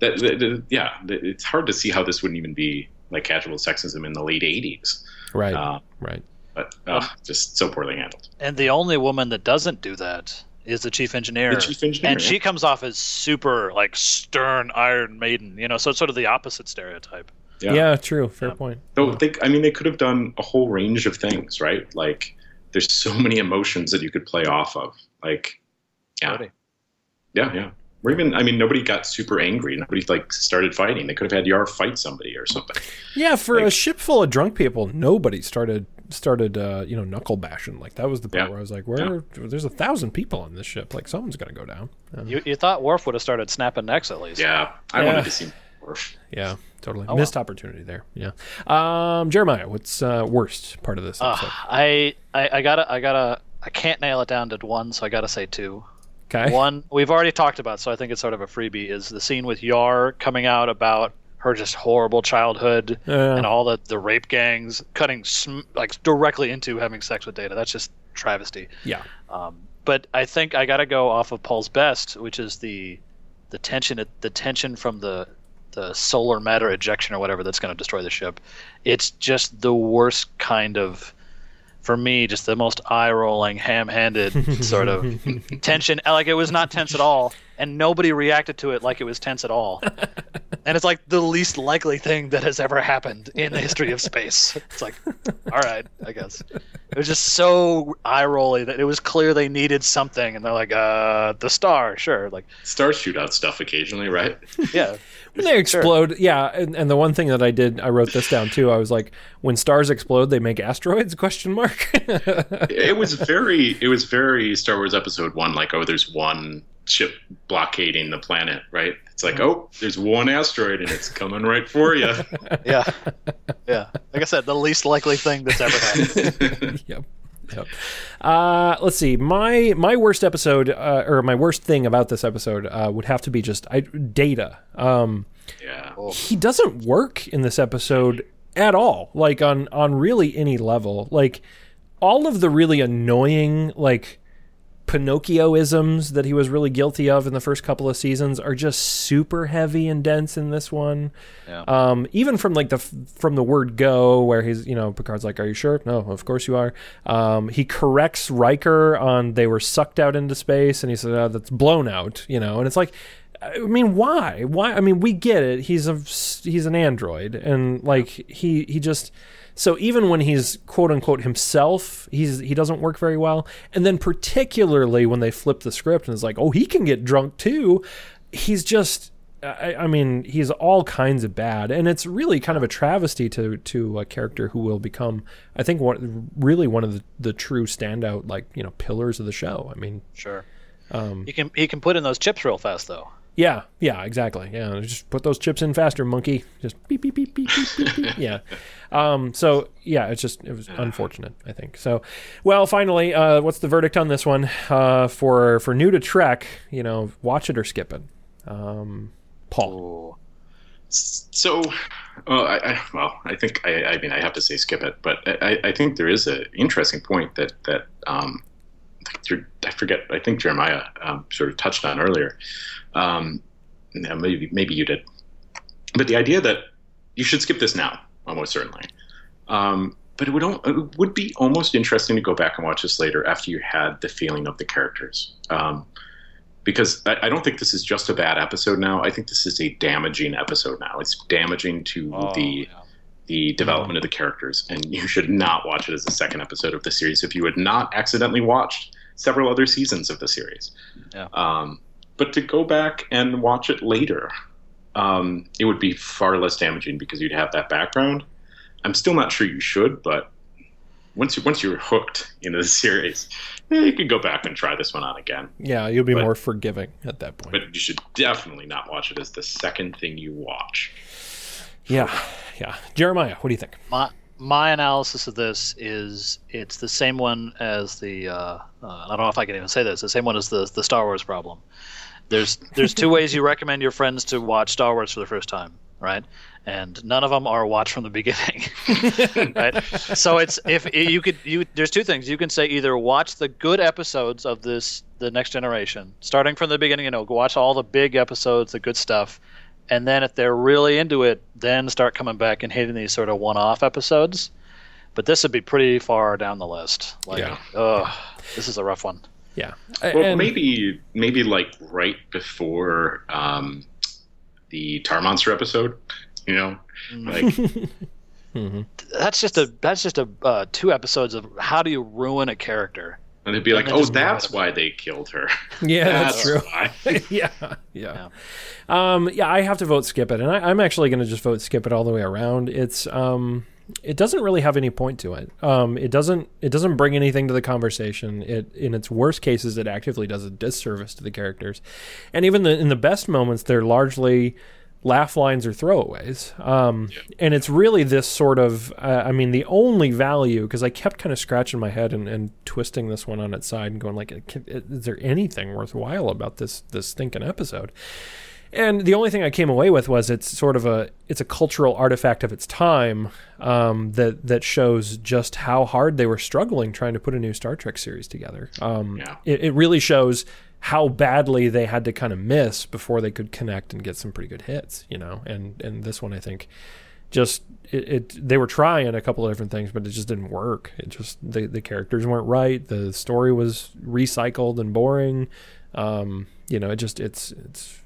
that, that- that- yeah, that it's hard to see how this wouldn't even be like casual sexism in the late '80s. Right. Uh, right. But uh, just so poorly handled. And the only woman that doesn't do that is the chief engineer. The chief engineer, and yeah. she comes off as super like stern Iron Maiden. You know, so it's sort of the opposite stereotype. Yeah. true. Fair point. Though they, I mean, they could have done a whole range of things, right? Like, there's so many emotions that you could play off of. Like, yeah, yeah, yeah. Or even, I mean, nobody got super angry. Nobody like started fighting. They could have had Yar fight somebody or something. Yeah, for a ship full of drunk people, nobody started started uh, you know knuckle bashing. Like that was the part where I was like, where there's a thousand people on this ship. Like someone's gonna go down. You, you thought Worf would have started snapping necks at least. Yeah, I Yeah. wanted to see Worf. Yeah, totally Oh, missed opportunity there. Yeah, um, Jeremiah, what's uh, worst part of this Uh, episode? I, I I gotta I gotta I can't nail it down to one, so I gotta say two. Okay. One we've already talked about, so I think it's sort of a freebie. Is the scene with Yar coming out about her just horrible childhood Yeah. and all the the rape gangs cutting sm- like directly into having sex with Data. That's just travesty. Yeah. Um, but I think I got to go off of Paul's best, which is the the tension the tension from the the solar matter ejection or whatever that's going to destroy the ship. It's just the worst kind of for me, just the most eye rolling, ham handed sort of tension. Like it was not tense at all, and nobody reacted to it like it was tense at all. and it's like the least likely thing that has ever happened in the history of space. It's like, all right, I guess. It was just so eye rolly that it was clear they needed something, and they're like, uh, the star, sure, like Stars shoot out stuff occasionally, right? yeah. When they explode, yeah, and, and the one thing that I did, I wrote this down too. I was like, when stars explode, they make asteroids? Question mark. it was very it was very Star Wars Episode One. Like, oh, there's one ship blockading the planet, right? It's like, oh, there's one asteroid and it's coming right for you. yeah, yeah. Like I said, the least likely thing that's ever happened. yep. Yep. Uh, let's see. My my worst episode, uh, or my worst thing about this episode, uh, would have to be just I, Data. Um, yeah, he doesn't work in this episode at all. Like on on really any level. Like all of the really annoying like Pinocchioisms that he was really guilty of in the first couple of seasons are just super heavy and dense in this one. Yeah. Um, even from like the from the word go, where he's you know Picard's like, "Are you sure?" No, of course you are. Um, he corrects Riker on they were sucked out into space, and he said, oh, "That's blown out," you know, and it's like. I mean, why? Why? I mean, we get it. He's a he's an android, and like he he just so even when he's quote unquote himself, he's he doesn't work very well. And then particularly when they flip the script and it's like, oh, he can get drunk too. He's just. I, I mean, he's all kinds of bad, and it's really kind of a travesty to to a character who will become, I think, one really one of the, the true standout like you know pillars of the show. I mean, Sure. um, He can he can put in those chips real fast though. Yeah, yeah, exactly. Yeah, just put those chips in faster, monkey. Just beep beep beep beep beep beep. beep. Yeah. Um. So yeah, it's just it was unfortunate. I think so. Well, finally, uh, what's the verdict on this one? Uh, for for new to Trek, you know, watch it or skip it. Um, Paul. So, well, I, I, well, I think I, I mean I have to say skip it, but I, I think there is an interesting point that that um, I forget. I think Jeremiah um, sort of touched on earlier. Um, maybe maybe you did, but the idea that you should skip this now, almost certainly. Um, but it would it would be almost interesting to go back and watch this later after you had the feeling of the characters. Um, because I, I, don't think this is just a bad episode now. I think this is a damaging episode now. It's damaging to oh, the yeah. the development of the characters, and you should not watch it as a second episode of the series if you had not accidentally watched several other seasons of the series. Yeah. Um, but to go back and watch it later, um, it would be far less damaging because you'd have that background. I'm still not sure you should, but once you once you're hooked into the series, eh, you can go back and try this one on again. Yeah, you'll be but, more forgiving at that point. But you should definitely not watch it as the second thing you watch. Yeah, yeah. Jeremiah, what do you think? My my analysis of this is it's the same one as the uh, uh, I don't know if I can even say this. The same one as the the Star Wars problem. There's there's two ways you recommend your friends to watch Star Wars for the first time, right? And none of them are watch from the beginning, right? So it's if you could you there's two things you can say either watch the good episodes of this the next generation starting from the beginning, you know, watch all the big episodes, the good stuff, and then if they're really into it, then start coming back and hitting these sort of one-off episodes. But this would be pretty far down the list. Like, yeah. oh, this is a rough one. Yeah. Well, and, maybe maybe like right before um, the Tar Monster episode, you know, mm. like. mm-hmm. That's just a that's just a uh, two episodes of how do you ruin a character. And they'd be like, "Oh, that's why they killed her." Yeah, that's, that's true. yeah, yeah, yeah. Um, yeah, I have to vote skip it, and I, am actually going to just vote skip it all the way around. It's um, it doesn't really have any point to it. Um, it doesn't it doesn't bring anything to the conversation. It in its worst cases, it actively does a disservice to the characters, and even the, in the best moments, they're largely laugh lines or throwaways. Um, yeah. And it's really this sort of, uh, I mean, the only value, because I kept kind of scratching my head and, and, twisting this one on its side and going like, is there anything worthwhile about this this stinking episode? And the only thing I came away with was it's sort of a it's a cultural artifact of its time um, that that shows just how hard they were struggling trying to put a new Star Trek series together. Um, yeah. it, it really shows how badly they had to kind of miss before they could connect and get some pretty good hits, you know. And and this one I think just it, it, they were trying a couple of different things, but it just didn't work. It just the the characters weren't right. The story was recycled and boring. Um, you know, it just it's it's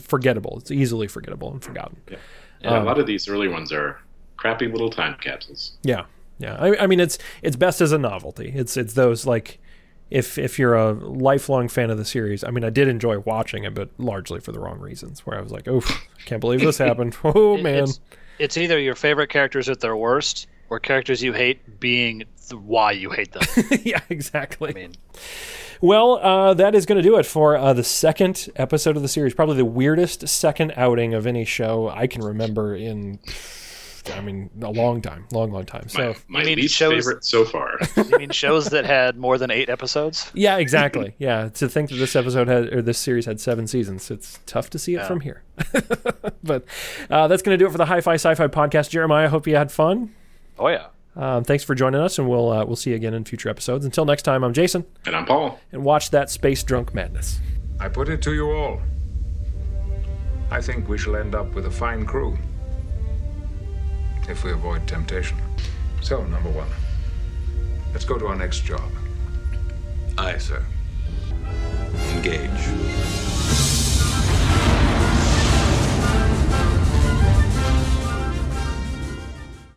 forgettable. It's easily forgettable and forgotten. Yeah, yeah um, a lot of these early ones are crappy little time capsules. Yeah, yeah. I, I, mean, it's it's best as a novelty. It's it's those like if if you're a lifelong fan of the series. I mean, I did enjoy watching it, but largely for the wrong reasons. Where I was like, oh, can't believe this happened. Oh man. It's, it's either your favorite characters at their worst, or characters you hate being why you hate them. yeah, exactly. I mean. Well, uh, that is going to do it for uh, the second episode of the series. Probably the weirdest second outing of any show I can remember in. I mean, a long time, long, long time. So, my, my least shows, favorite so far. you mean shows that had more than eight episodes? Yeah, exactly. Yeah, to think that this episode had or this series had seven seasons, it's tough to see it yeah. from here. but uh, that's going to do it for the Hi-Fi Sci-Fi podcast. Jeremiah, I hope you had fun. Oh yeah. Um, thanks for joining us, and we'll uh, we'll see you again in future episodes. Until next time, I'm Jason, and I'm Paul, and watch that space drunk madness. I put it to you all. I think we shall end up with a fine crew if we avoid temptation. So, number one, let's go to our next job. Aye, sir. Engage.